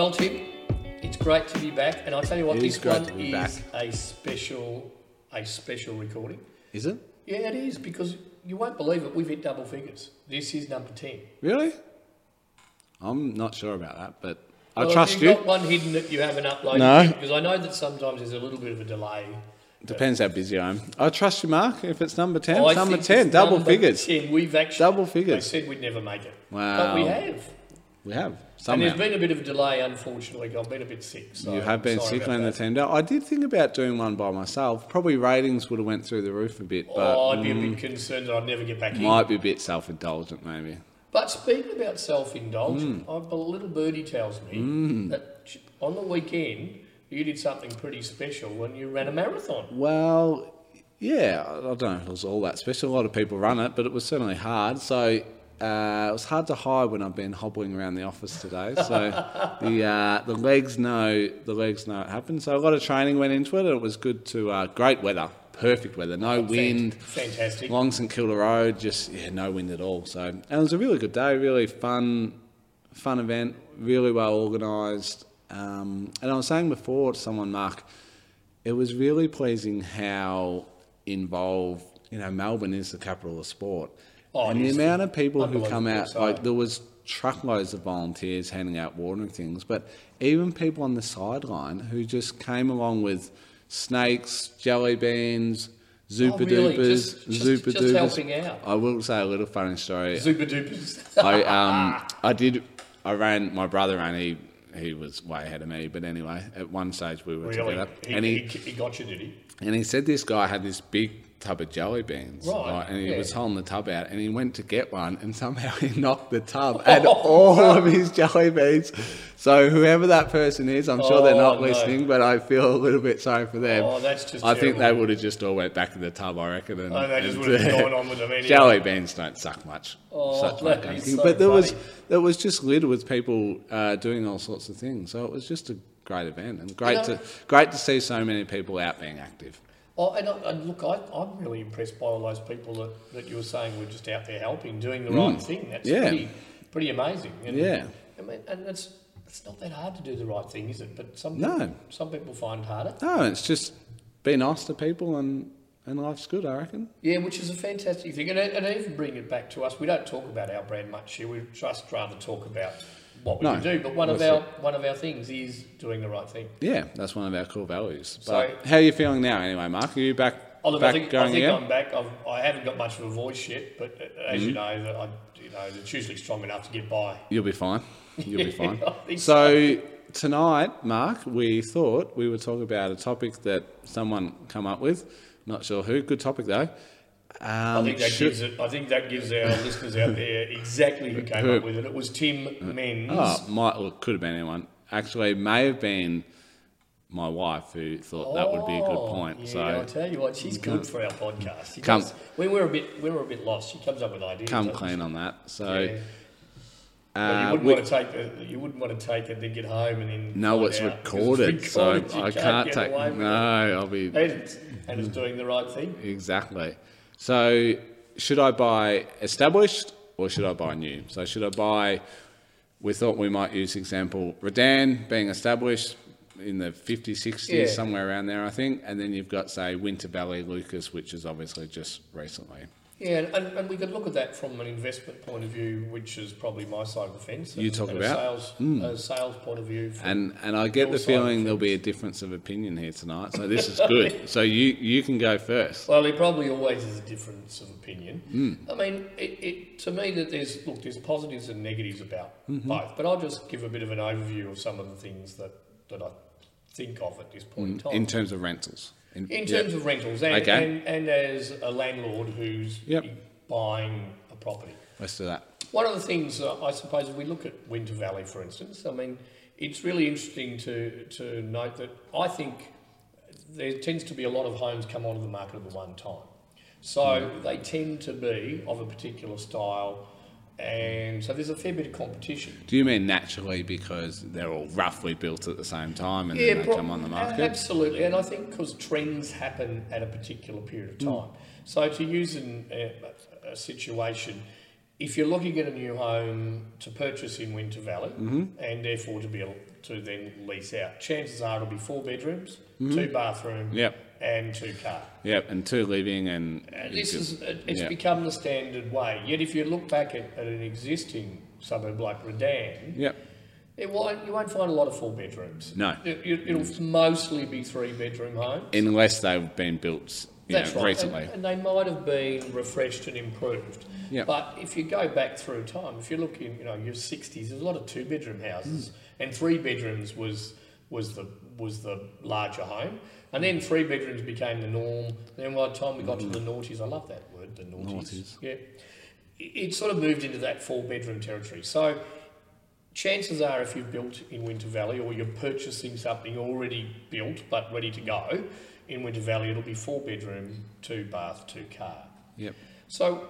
Well, Tim, it's great to be back, and I'll tell you what, It is this one is back. a special, a special recording. Is it? Yeah, it is because you won't believe it. We've hit double figures. This is number ten. Really? I'm not sure about that, but I Well, trust if you. you've got one hidden that you haven't uploaded No. because I know that sometimes there's a little bit of a delay. Depends how busy I am. I trust you, Mark. If it's number 10, I number 10, it's double number figures. 10. We've actually Double They figures. said we'd never make it, Wow. but we have. We have. And there's been a bit of a delay, unfortunately. I've been a bit sick. So you have been sick on the tender. I did think about doing one by myself. Probably ratings would have went through the roof a bit, but Oh, I'd be a mm, bit concerned that I'd never get back in. might be a bit self-indulgent maybe. But speaking about self-indulgent. I've, a little birdie tells me that on the weekend you did something pretty special when you ran a marathon. Well, yeah, I don't know if it was all that special. A lot of people run it, but it was certainly hard. So uh, it was hard to hide when I've been hobbling around the office today. So the uh, the legs know the legs know it happened. So a lot of training went into it, and it was good to uh, great weather, perfect weather, no wind. Fantastic. Long St Kilda Road, just yeah, no wind at all. So and it was a really good day, really fun, fun event, really well organised. Um, and I was saying before to someone, Mark, it was really pleasing how involved you know Melbourne is the capital of sport, Oh, and the amount of people who come out So- like there was truckloads of volunteers handing out water and things, but even people on the sideline who just came along with snakes, jelly beans. Zupa Oh, really? dupas, Zooper Doopers. helping out. I will say a little funny story. Super dupers. I um I did I ran my brother ran he he was way ahead of me but anyway at one stage we were really? together He, and he, he, he got you, did he? and he said this guy had this big tub of jelly beans Right, and he yeah. was holding the tub out and he went to get one and somehow he knocked the tub and all of his jelly beans so whoever that person is I'm sure they're Oh, not no. listening but I feel a little bit sorry for them Oh, that's just I think they would have just all went back to the tub I reckon and, Oh, they just and, would have uh, gone on with them anyway. Jelly beans don't suck much. Oh, such that like so but there was there was just littered with people uh, doing all sorts of things. So it was just a great event and great know- to great to see so many people out being active. Oh, and, I, and look, I, I'm really impressed by all those people that, that you were saying were just out there helping, doing the right thing. That's Mm. Yeah. pretty, pretty amazing. And, Yeah. I mean, and it's it's not that hard to do the right thing, is it? But some No. people, some people find it harder. No, it's just be nice to people and and life's good. I reckon. Yeah, which is a fantastic thing. And, and even bring it back to us, we don't talk about our brand much here. We just rather talk about what we No, can do. But one of our one of our things is doing the right thing. Yeah, that's one of our core values. But So- how are you feeling now, anyway, Mark? Are you back back I think, going I think I'm back. I've, I haven't got much of a voice yet, but uh, as Mm-hmm. you know, I, you know, it's usually strong enough to get by. You'll be fine. You'll be fine. Think so tonight, Mark, we thought we would talk about a topic that someone come up with. Not sure who. Good topic though. I Um, think that should- gives it. I think that gives our listeners out there exactly who came Who- up with it. It was Tim Menz. oh, might well, could have been anyone. Actually, may have been my wife who thought that would be a good Oh, point. Yeah, so I'll tell you what, she's good for our podcast. She Come- does- when we're a bit, when we're a bit lost, she comes up with ideas. come clean she? on that. So Yeah. Uh, you wouldn't we- want to take the, you wouldn't want to take it, then get home and then no, it's recorded, it's so recorded, you I can't get take. No, I'll be. And and it's doing the right thing. Exactly. So, should I buy established or should I buy new? So, should I buy? We thought we might use example Redan being established in the 50s, 60s, Yeah. somewhere around there, I think. And then you've got, say, Winter Valley Lucas, which is obviously just recently. Yeah, and, and we could look at that from an investment point of view, which is probably my side of the fence. You and- talk and about? A sales, a sales point of view. And and I get the feeling there'll be a difference of opinion here tonight. So this is good. so you you can go first. Well, there probably always is a difference of opinion. Hmm. I mean, it, it, to me, that there's look, there's positives and negatives about Mm-hmm. both. But I'll just give a bit of an overview of some of the things that, that I think of at this point in time. Mm, In terms of rentals. In yeah. terms of rentals, and, Okay. and, and as a landlord who's Yep. buying a property. Let's do that. One of the things, uh, I suppose, if we look at Winter Valley, for instance, I mean, it's really interesting to, to note that I think there tends to be a lot of homes come onto the market at the one time. So they tend to be of a particular style, and so there's a fair bit of competition. Do you mean naturally because they're all roughly built at the same time and then they come on the market? Absolutely, and I think because trends happen at a particular period of Hmm. time. So to use an, a, a situation, if you're looking at a new home to purchase in Winter Valley Mm-hmm. and therefore to be able to then lease out, chances are it'll be four bedrooms, Mm-hmm. two bathroom, Yep. And two car. Yep. And two living and. And this is it's Yeah. become the standard way. Yet if you look back at, at an existing suburb like Redan, Yep. it won't, you won't find a lot of four bedrooms. No. It, it, will mm. mostly be three bedroom homes. Unless they've been built That's know, right. recently. And, and they might have been refreshed and improved. Yeah. But if you go back through time, if you look in, you know, your sixties, there's a lot of two bedroom houses, mm. and three bedrooms was was the was the larger home, and then three bedrooms became the norm. Then by the time we got to the noughties, I love that word, the noughties. Noughties. Yeah, it, sort of moved into that four bedroom territory. So. Chances are, if you've built in Winter Valley or you're purchasing something already built but ready to go in Winter Valley, it'll be four bedroom, two bath, two car. Yep. So,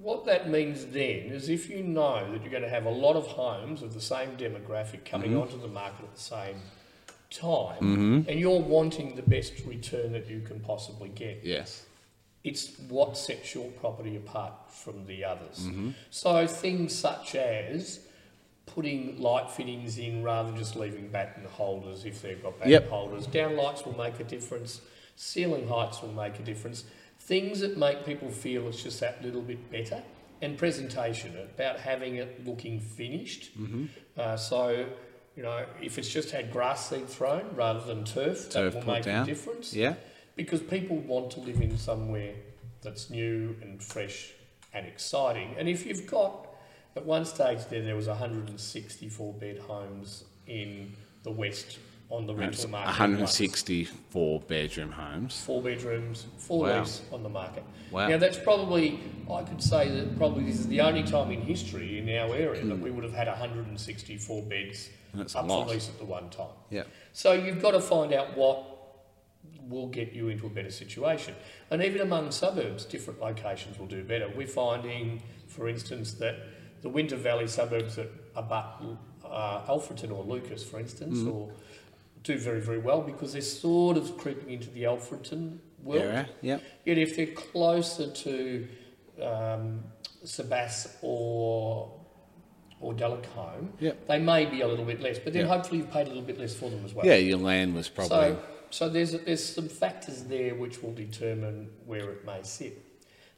what that means then is if you know that you're going to have a lot of homes of the same demographic coming mm-hmm. onto the market at the same time, mm-hmm. and you're wanting the best return that you can possibly get, Yes. it's what sets your property apart from the others. Mm-hmm. So, things such as putting light fittings in rather than just leaving batten holders if they've got batten Yep. holders. Down lights will make a difference. Ceiling heights will make a difference. Things that make people feel it's just that little bit better. And presentation, about having it looking finished. Mm-hmm. Uh, so, you know, if it's just had grass seed thrown rather than turf, Turf that will make down. a difference Yeah. because people want to live in somewhere that's new and fresh and exciting. And if you've got, at one stage there, there was 164 bed homes in the west on the rental market. 164 bedroom homes. Four bedrooms, four Wow. lease on the market. Wow. Now that's probably, I could say that probably this is the only time in history in our area Hmm. that we would have had 164 beds That's up for lease at the one time. Yeah. So you've got to find out what will get you into a better situation. And even among suburbs, different locations will do better. We're finding, for instance, that the Winter Valley suburbs that abut uh, Alfredton or Lucas, for instance, Mm-hmm. or do very, very well because they're sort of creeping into the Alfredton world. Yep. Yet if they're closer to um, Sabas or or Delacombe, Yep. they may be a little bit less, but then Yeah. hopefully you've paid a little bit less for them as well. Yeah, your land was probably. So, so there's there's some factors there which will determine where it may sit.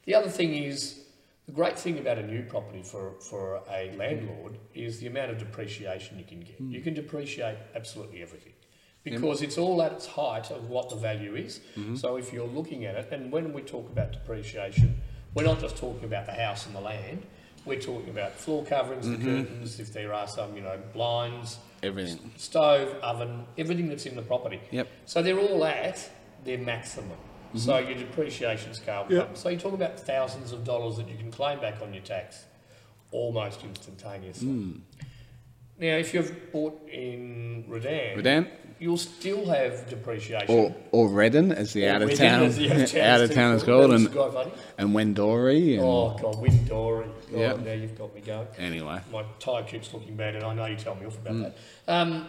The other thing is the great thing about a new property for for a landlord is the amount of depreciation you can get. You can depreciate absolutely everything because it's all at its height of what the value is. Mm-hmm. So if you're looking at it, and when we talk about depreciation, we're not just talking about the house and the land. We're talking about floor coverings, the mm-hmm. curtains, if there are some, you know, blinds, Everything. stove, oven, everything that's in the property. Yep. So they're all at their maximum. Mm-hmm. So your depreciation scale. Yep. come. So you talk about thousands of dollars that you can claim back on your tax almost instantaneously. Hmm. Now, if you've bought in Redan, Redan you'll still have depreciation. or or Redden, as the out of Redan, town as the out of town out of town is called. and funny. and Wendouree. And Oh God, Windory. Oh, Yep. now you've got me going. anyway, My tyre keeps looking bad, and I know you tell me off about Mm. that. Um,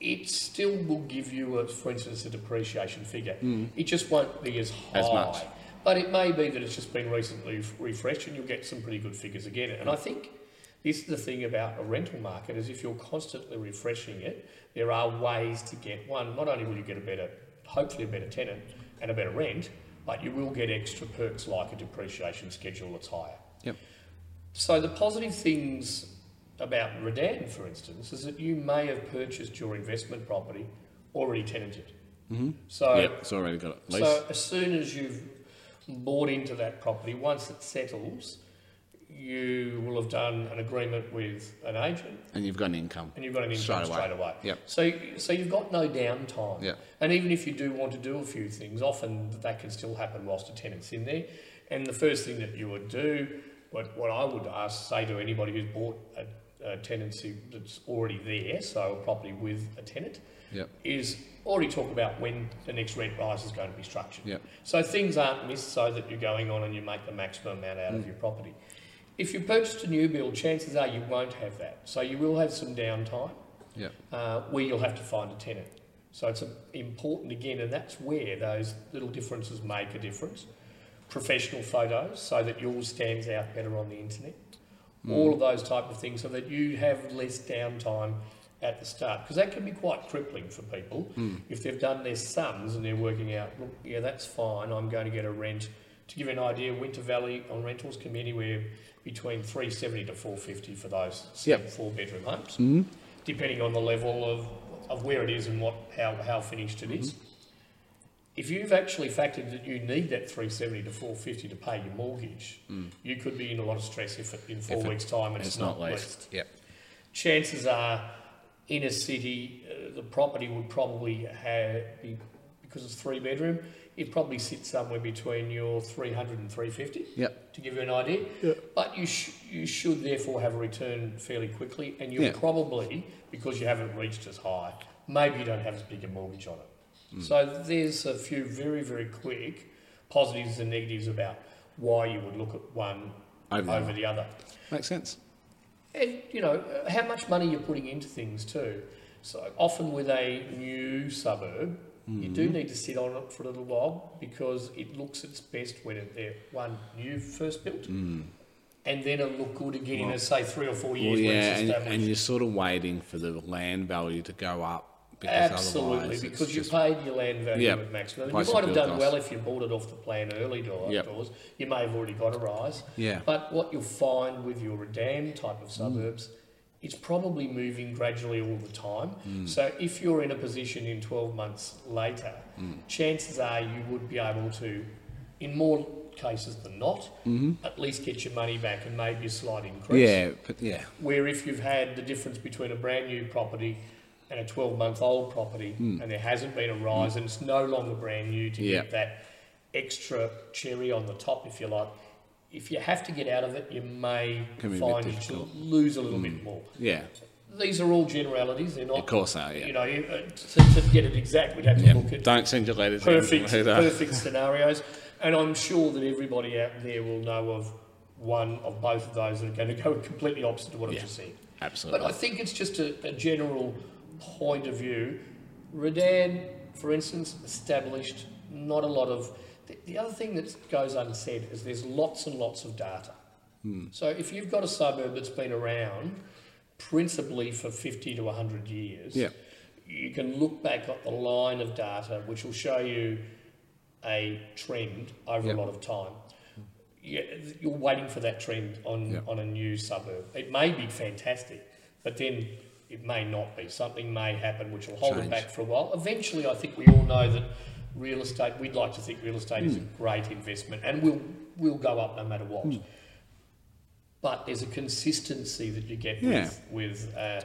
it still will give you, a, for instance, a depreciation figure. It just won't be as high. Mm. As much. But it may be that it's just been recently refreshed, and you'll get some pretty good figures again. And I think this is the thing about a rental market: is if you're constantly refreshing it, there are ways to get one. Not only will you get a better, hopefully a better tenant and a better rent, but you will get extra perks like a depreciation schedule that's higher. Yep. So the positive things about Redan, for instance, is that you may have purchased your investment property already tenanted. Mm-hmm. So, yep, it's already got a lease. so as soon as you've bought into that property, once it settles, you will have done an agreement with an agent, and you've got an income. and you've got an income Straight straight away. away. Yep. So, so you've got no downtime. Yep. And even if you do want to do a few things, often that can still happen whilst a tenant's in there. And the first thing that you would do, what, what I would ask, say to anybody who's bought a, a tenancy that's already there, so a property with a tenant, Yep. is already talk about when the next rent rise is going to be structured. Yep. So things aren't missed so that you're going on and you make the maximum amount out of mm. your property. If you purchased a new build, chances are you won't have that. So you will have some downtime Yep. uh, where you'll have to find a tenant. So it's a, important again, and that's where those little differences make a difference. professional photos so that yours stands out better on the internet. All of those type of things so that you have less downtime at the start because that can be quite crippling for people if they've done their sums and they're working out look yeah that's fine I'm going to get a rent to give you an idea Winter Valley on rentals can be anywhere between 370 to 450 for those Yep. four bedroom homes Mm-hmm. depending on the level of, of where it is and what how, how finished it is. If you've actually factored that you need that 370 to 450 to pay your mortgage, you could be in a lot of stress if it, in four Mm. If weeks' time and it's, It's not, not leased. leased. Yep. Chances are, in a city, uh, the property would probably have, be, because it's three bedroom, it probably sits somewhere between your 300 and 350 Yep. to give you an idea. Yep. But you, sh- you should therefore have a return fairly quickly, and you'll Yeah. probably, because you haven't reached as high, maybe you don't have as big a mortgage on it. Mm. So there's a few very, very quick positives and negatives about why you would look at one Over over, the the other. Makes sense. And, you know, uh, how much money you're putting into things too. So often with a new suburb, you do mm-hmm. need to sit on it for a little while because it looks its best when it, they're one new first built, mm. and then it'll look good again in, Well- a, say, three or four Well, years when yeah, it's and, established. and you're sort of waiting for the land value to go up because Absolutely, because you paid your land value Yep. at maximum. You might have done cost. well if you bought it off the plan early door, Yep. doors. You may have already got a rise. Yeah. But what you'll find with your Redan type of mm. suburbs, it's probably moving gradually all the time. Mm. So if you're in a position in 12 months later, Mm. chances are you would be able to, in more cases than not, at least get your money back and maybe a slight increase. Mm-hmm. Yeah, but yeah, Where if you've had the difference between a brand new property and a 12 month old property Hmm. and there hasn't been a rise and it's no longer brand new to Yeah. get that extra cherry on the top, if you like, if you have to get out of it, you may Can be a bit find you lose a little bit more. yeah. These are all generalities, they're not, Of course, they are, you yeah. know, you, uh, to, to get it exact, we'd have to yeah. look at Don't send your letters perfect, perfect scenarios. And I'm sure that everybody out there will know of one of both of those that are going to go completely opposite to what I've just said. Absolutely. But I think it's just a, a general point of view. Redan, for instance, established not a lot of. The, the other thing that goes unsaid is there's lots and lots of data. Hmm. So if you've got a suburb that's been around principally for 50 to 100 years, Yeah. you can look back at the line of data which will show you a trend over Yep. a lot of time. Yeah, you're waiting for that trend on, Yep. on a new suburb. It may be fantastic, but then it may not be. Something may happen which will hold it back for a while. Eventually, I think we all know that real estate, we'd like to think real estate is a Hmm. great investment and will will go up no matter what. But there's a consistency that you get Yeah. with, with uh,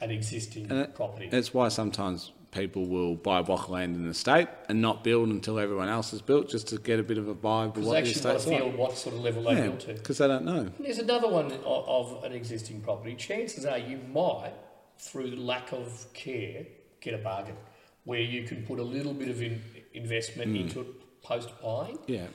an existing it- property. That's why sometimes people will buy a block of land in the state and not build until everyone else has built, just to get a bit of a vibe of what the estate's to feel what sort of level they Yeah, built to. because they don't know. And There's another one of, of an existing property. Chances are you might, through lack of care, get a bargain where you can put a little bit of in, investment Hmm. into it post buying Yeah,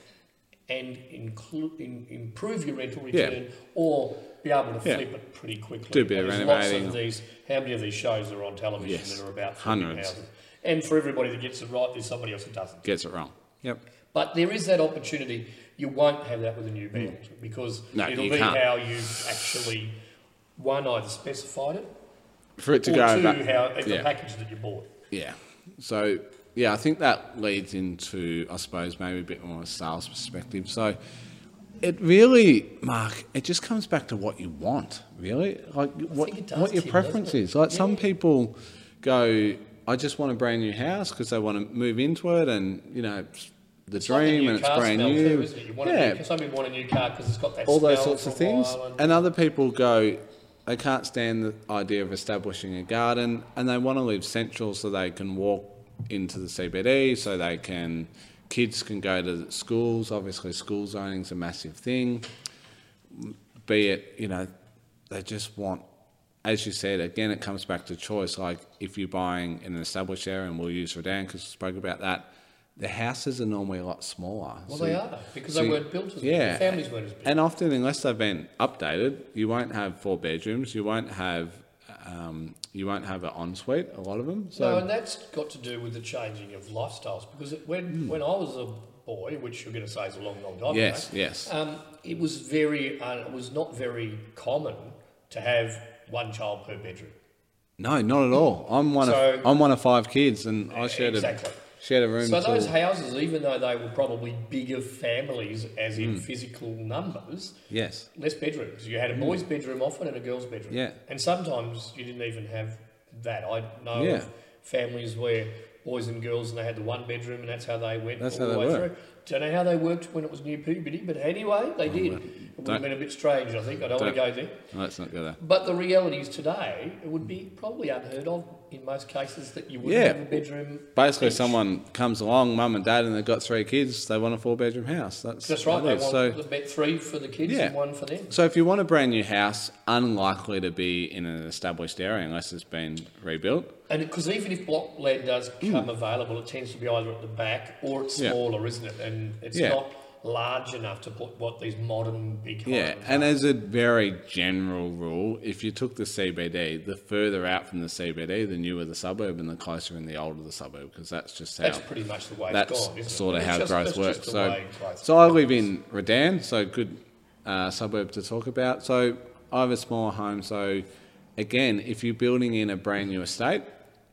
and include, in, improve your rental Yeah. return or be able to Yeah. flip it pretty quickly. Do a bit And of there's lots renovating. of these. How many of these shows are on television Yes. that are about flipping Hundreds. And for everybody that gets it right, there's somebody else that doesn't. gets it wrong. Yep. But there is that opportunity. You won't have that with a new build because Mm. No, it'll be can't. how you've actually one either specified it For it to or go two back. how it's yeah. the package that you bought. Yeah. So yeah, I think that leads into, I suppose, maybe a bit more of a sales perspective. So it really, Mark, it just comes back to what you want, really. Like what, what your Tim, preference is. Like some people go, I just want a brand new house because they want to move into it, and you know, the It's like a dream and it's brand new. Too, it? Yeah, new, some people want a new car because it's got that all those sorts of things. and- And other people go, they can't stand the idea of establishing a garden and they want to live central so they can walk into the CBD, so they can, kids can go to schools. Obviously, school zoning's a massive thing. Be it, you know, they just want, as you said, again, it comes back to choice. Like if you're buying in an established area, and we'll use Redan because we spoke about that, the houses are normally a lot smaller. well, So they are because so they weren't built as yeah. the families weren't as big. and often, unless they've been updated, you won't have four bedrooms. You won't have um, you won't have an ensuite. A lot of them. So no, and that's got to do with the changing of lifestyles because it, when Hmm. when I was a boy, which you're going to say is a long, long time Yes, ago, yes. um, it was very, uh, it was not very common to have one child per bedroom. No, not at all. I'm one So- of I'm one of five kids, and I shared exactly. a shared a room. So those houses, even though they were probably bigger families, as Hmm. in physical numbers, yes, less bedrooms. You had a boy's bedroom often and a girl's bedroom. Hmm. Yeah. And sometimes you didn't even have that. I know Yeah. of families where boys and girls and they had the one bedroom and that's how they went That's all how the they way through. Don't know how they worked when it was near puberty, but anyway, they did. It would have been a bit strange, I think. I don't, want to go there. let's not go there. But the reality is today, it would be probably unheard of in most cases that you would Yeah. have a bedroom. Basically, each. someone comes along, mum and dad, and they've got three kids. They want a four bedroom house. That's That's right. They want So, three for the kids Yeah. and one for them. so if you want a brand new house, unlikely to be in an established area unless it's been rebuilt. And because even if block land does come available, it tends to be either at the back or it's Hmm. Yeah. smaller, isn't it? And it's Yeah. not large enough to put what these modern big Yeah, are. and as a very general rule, if you took the CBD, the further out from the CBD, the newer the suburb, and the closer and the older the suburb, because that's just how that's pretty much the way that's it's gone, sort it? of how just- growth works. So, so I live in Redan, so good uh, suburb to talk about. So I have a small home. So again, if you're building in a brand new estate,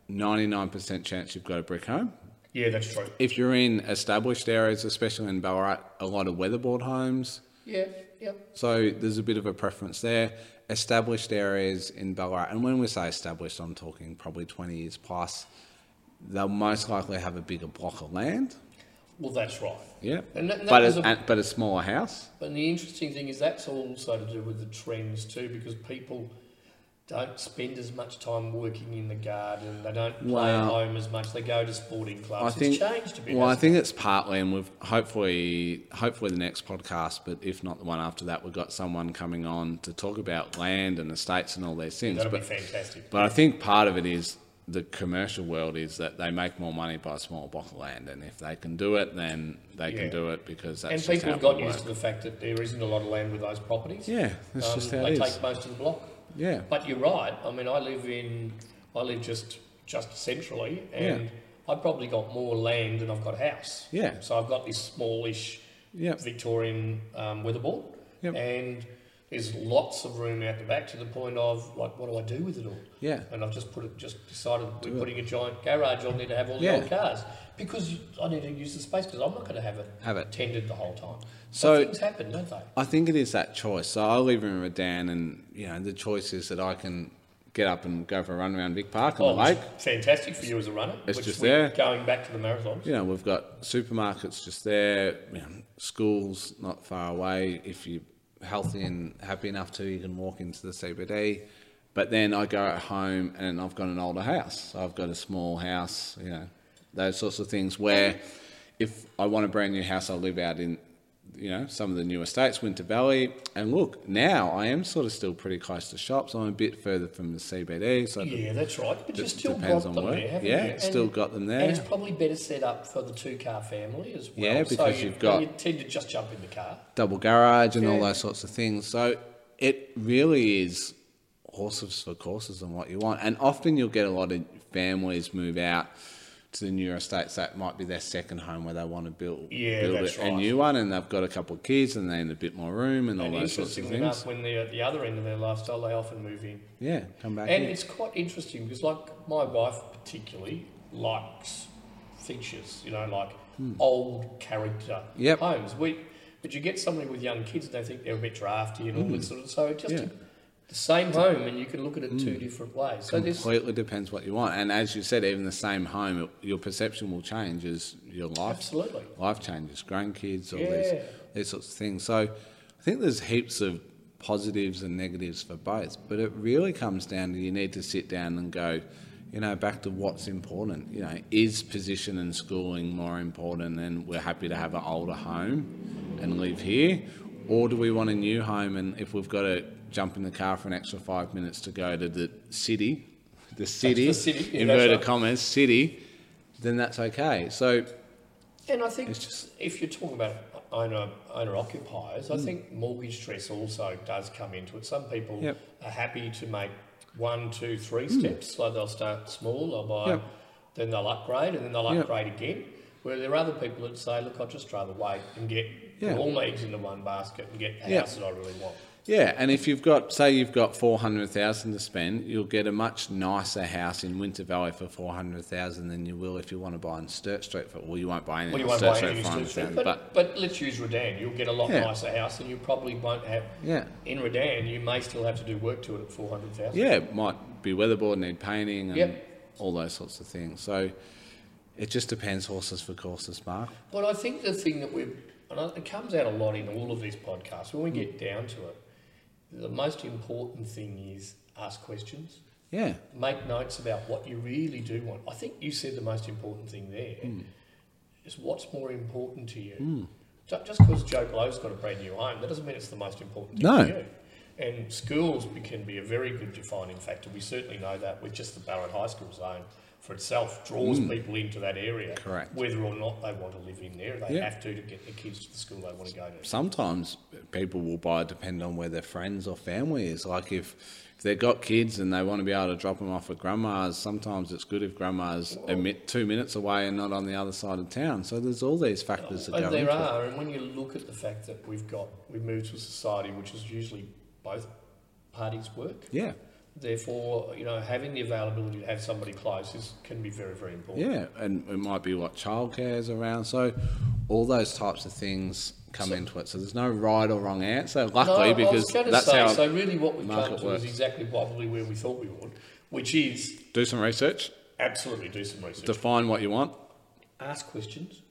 99% chance you've got a brick home. Yeah, that's true. If you're in established areas, especially in Ballarat, a lot of weatherboard homes. Yeah, yeah. So there's a bit of a preference there. Established areas in Ballarat, and when we say established, I'm talking probably 20 years plus. They'll most likely have a bigger block of land. Well, that's right. Yeah, And that- that but a, a- and- but a smaller house. But the interesting thing is that's also to do with the trends too, because people don't spend as much time working in the garden. They don't play at home as much. They go to sporting clubs. I think. it's changed a bit. well, I think it's partly, and we've hopefully, hopefully the next podcast, but if not the one after that, we've got someone coming on to talk about land and estates and all these it? things. That'll but be fantastic. But I think part of it is the commercial world is that they make more money by a small block of land, and if they can do it, then they Yeah. can do it because that's and people have got used work. to the fact that there isn't a lot of land with those properties. Yeah, that's Um, just how they it is. take most of the block. Yeah, But you're right. I mean, I live in, I live just just centrally, and I've probably got more land than I've got house. Yeah. So I've got this smallish yeah, Victorian um, weatherboard, Yep. and there's lots of room out the back to the point of like, what do I do with it all? yeah, And I've just put it, just decided we're it. putting a giant garage on there to have all the Yeah. old cars because I need to use the space because I'm not going to have it Have it. tended the whole time. So- So things happen, don't they? I think it is that choice. So I live in Dan, and you know the choice is that I can get up and go for a run around Vic Park on Oh, the lake. fantastic for you as a runner. It's which just there. Going back to the marathons. You know, we've got supermarkets just there, you know, schools not far away. If you're healthy and happy enough to, even walk into the CBD. But then I go at home and I've got an older house. I've got a small house, you know, those sorts of things where if I want a brand new house, I'll live out in, you know, some of the new estates, Winter Valley. And look, now I am sort of still pretty close to shops. I'm a bit further from the CBD. So Yeah, that's right. But D- still depends got on there, Yeah, you? still got them there. And it's probably better set up for the two-car family as well. Yeah, so because you, you've got- you tend to just jump in the car. double garage and all those sorts of things. So it really is horses for courses and what you want. And often you'll get a lot of families move out to the newer estates that might be their second home where they want to build, Yeah, build that's a, a new one and they've got a couple of kids and they need a bit more room and all those sorts of things. enough, when they're at the other end of their lifestyle, they often move in. Yeah, come back And in. it's quite interesting because, like, my wife particularly likes features, you know, like old character Hmm. Yep. homes. We, but you get somebody with young kids and they think they're a bit drafty and all this sort of. So just Hmm. Yeah. Hmm. The same home, and you can look at it two hmm. different ways. So there's Completely depends what you want. And as you said, even the same home, your perception will change as your life absolutely. life changes, grandkids, all Yeah. these these sorts of things. So I think there's heaps of positives and negatives for both, but it really comes down to you need to sit down and go, you know, back to what's important. You know, is position and schooling more important and we're happy to have an older home and live here? Or do we want a new home and if we've got to jump in the car for an extra five minutes to go to the city, the city, the city, yeah, inverted right. commas, city, then that's okay. So And I think It's just- if you're talking about owner owner occupiers, Hmm. I think mortgage stress also does come into it. Some people Yep. Hmm. are happy to make one, two, three steps. So they'll start small, they'll buy, Yep. then they'll upgrade, and then they'll Yep. upgrade again. Where there are other people that say, look, I'd just rather wait and get Yeah. all my eggs into one basket and get the Yeah. house that I really want. Yeah, and if you've got, say, you've got four hundred thousand to spend, you'll get a much nicer house in Winter Valley for four hundred thousand than you will if you want to buy in Sturt Street for. Well, you won't buy anything Well, you won't buy anything in Sturt Street, but, But but let's use Redan. You'll get a lot Yeah. nicer house, and you probably won't have. yeah, In Redan, you may still have to do work to it at four hundred thousand. yeah, it might be weatherboard, need painting, and Yep. all those sorts of things. So it just depends, horses for courses, Mark. But I think the thing that we've, and it comes out a lot in all of these podcasts, when we get down to it, the most important thing is ask questions, Yeah, make notes about what you really do want. I think you said the most important thing there hmm. is what's more important to you. Hmm. Ju- Just because Joe Blow's got a brand new home, that doesn't mean it's the most important thing No. to you. And schools can be a very good defining factor. We certainly know that with just the Ballarat High School zone for itself draws mm. people into that area. Correct. Whether or not they want to live in there, they Yeah. have to to get their kids to the school they want to go to. sometimes people will buy depend on where their friends or family is. Like if, if they've got kids and they want to be able to drop them off at grandma's, sometimes it's good if grandma's mi- two minutes away and not on the other side of town. So there's all these factors that oh, go And there into it. are, and when you look at the fact that we've got, we've moved to a society which is usually both parties work. Yeah, Therefore, you know, having the availability to have somebody close is, can be very, very important. yeah, and it might be what childcare is around. So all those types of things come So- into it. So there's no right or wrong answer. Luckily, I because was going to that's say, how so really what we've come to works. is exactly probably where we thought we would, which is do some research, absolutely do some research. define what you want, Ask questions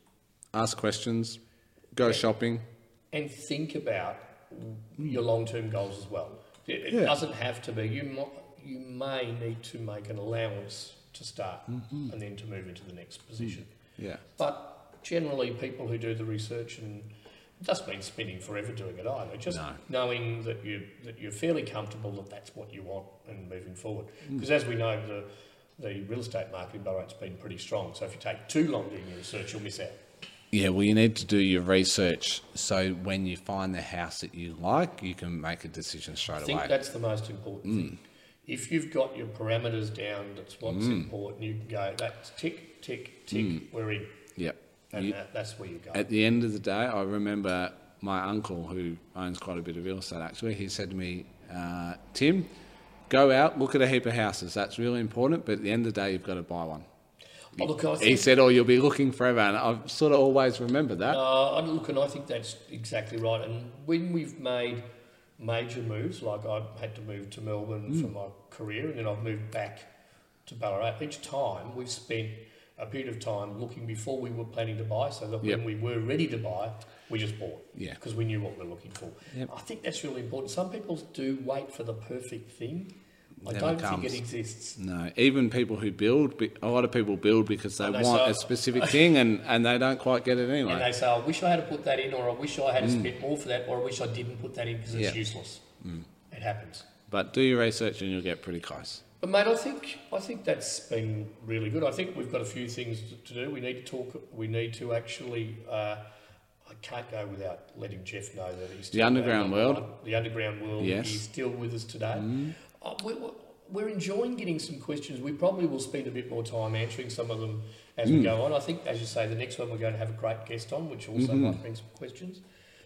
ask questions, go shopping. and think about your long-term goals as well. It, it Yeah. doesn't have to be. You might, you may need to make an allowance to start Mm-hmm. and then to move into the next position. Yeah. But generally, people who do the research and it doesn't mean spending forever doing it either. Just No. knowing that you that you're fairly comfortable that that's what you want and moving forward. Mm. Because as we know, the the real estate market in Ballarat's been pretty strong. So if you take too long doing your research, you'll miss out. Yeah, well, you need to do your research so when you find the house that you like, you can make a decision straight away. I think away. that's the most important thing. Mm. If you've got your parameters down, that's what's mm. important. You can go that's tick, tick, tick. Mm. We're in, Yep. and You- that, that's where you go. at the end of the day, I remember my uncle, who owns quite a bit of real estate actually, he said to me, uh, Tim, go out, look at a heap of houses. That's really important, but at the end of the day, you've got to buy one. Look, He said, "Oh, you'll be looking forever. And I've sort of always remembered that. Uh, I- look, and I think that's exactly right. And when we've made major moves, like I had to move to Melbourne for my career, and then I've moved back to Ballarat. Each time we've spent a period of time looking before we were planning to buy, so that Yep. when we were ready to buy, we just bought. Yeah. Because we knew what we were looking for. Yep. I think that's really important. Some people do wait for the perfect thing. I Never don't comes. think it exists. No, even people who build, be- a lot of people build because they they want say- a specific thing and, and they don't quite get it anyway. And they say, I wish I had to put that in, or I wish I had spent mm. more for that, or I wish I didn't put that in because it's Yeah. useless. Mm. It happens. But do your research and you'll get pretty close. But mate, I think I think that's been really good. I think we've got a few things to- to do. We need to talk. We need to actually. Uh, I can't go without letting Jeff know that he's still Underground World. The underground world. Yes. He's still with us today. We- Oh, we're enjoying getting some questions. We probably will spend a bit more time answering some of them as we hmm. go on. I think, as you say, the next one we're going to have a great guest on, which also mm-hmm. might bring some questions.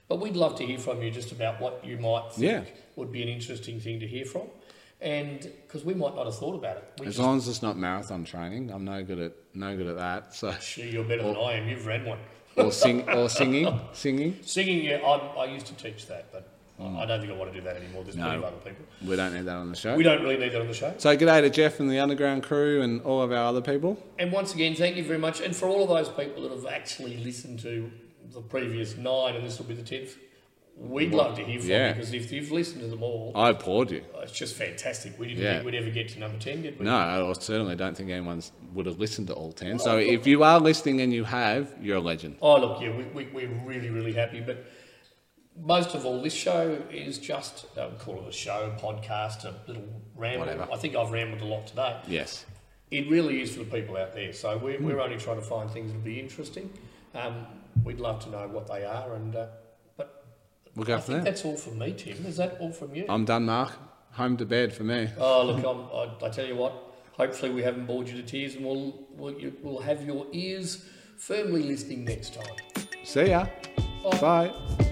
But we'd love to hear from you just about what you might think Yeah. would be an interesting thing to hear from. And because we might not have thought about it. We As just- long as it's not marathon training, I'm no good at no good at that. So Gee, you're better than I am. You've ran one. or sing or singing, singing. Singing, yeah, I, I used to teach that, but I- I don't think I want to do that anymore. There's plenty of other people. We don't need that on the show. We don't really need that on the show. So g'day to Jeff and the underground crew and all of our other people. And once again, thank you very much. And for all of those people that have actually listened to the previous nine, and this will be the tenth, we'd love to hear from Yeah. you because if you've listened to them all, I applaud you. Uh, it's just fantastic. We didn't Yeah. think we'd ever get to number ten, did we? No, I certainly don't think anyone would have listened to all ten. So if you are listening and you have, you're a legend. Oh, look, yeah, we, we, we're really, really happy. But most of all, this show is just, I would call it a show, a podcast, a little ramble. Whatever. I think I've rambled a lot today. Yes. It really is for the people out there. So we're, we're only trying to find things that will be interesting. Um, we'd love to know what they are. And uh, But We'll go I think that's all from me, Tim. Is that all from you? I'm done, Mark. Home to bed for me. Oh, look, I'm, I, I tell you what, hopefully we haven't bored you to tears and we'll, we'll, you, we'll have your ears firmly listening next time. See ya. Bye. Bye.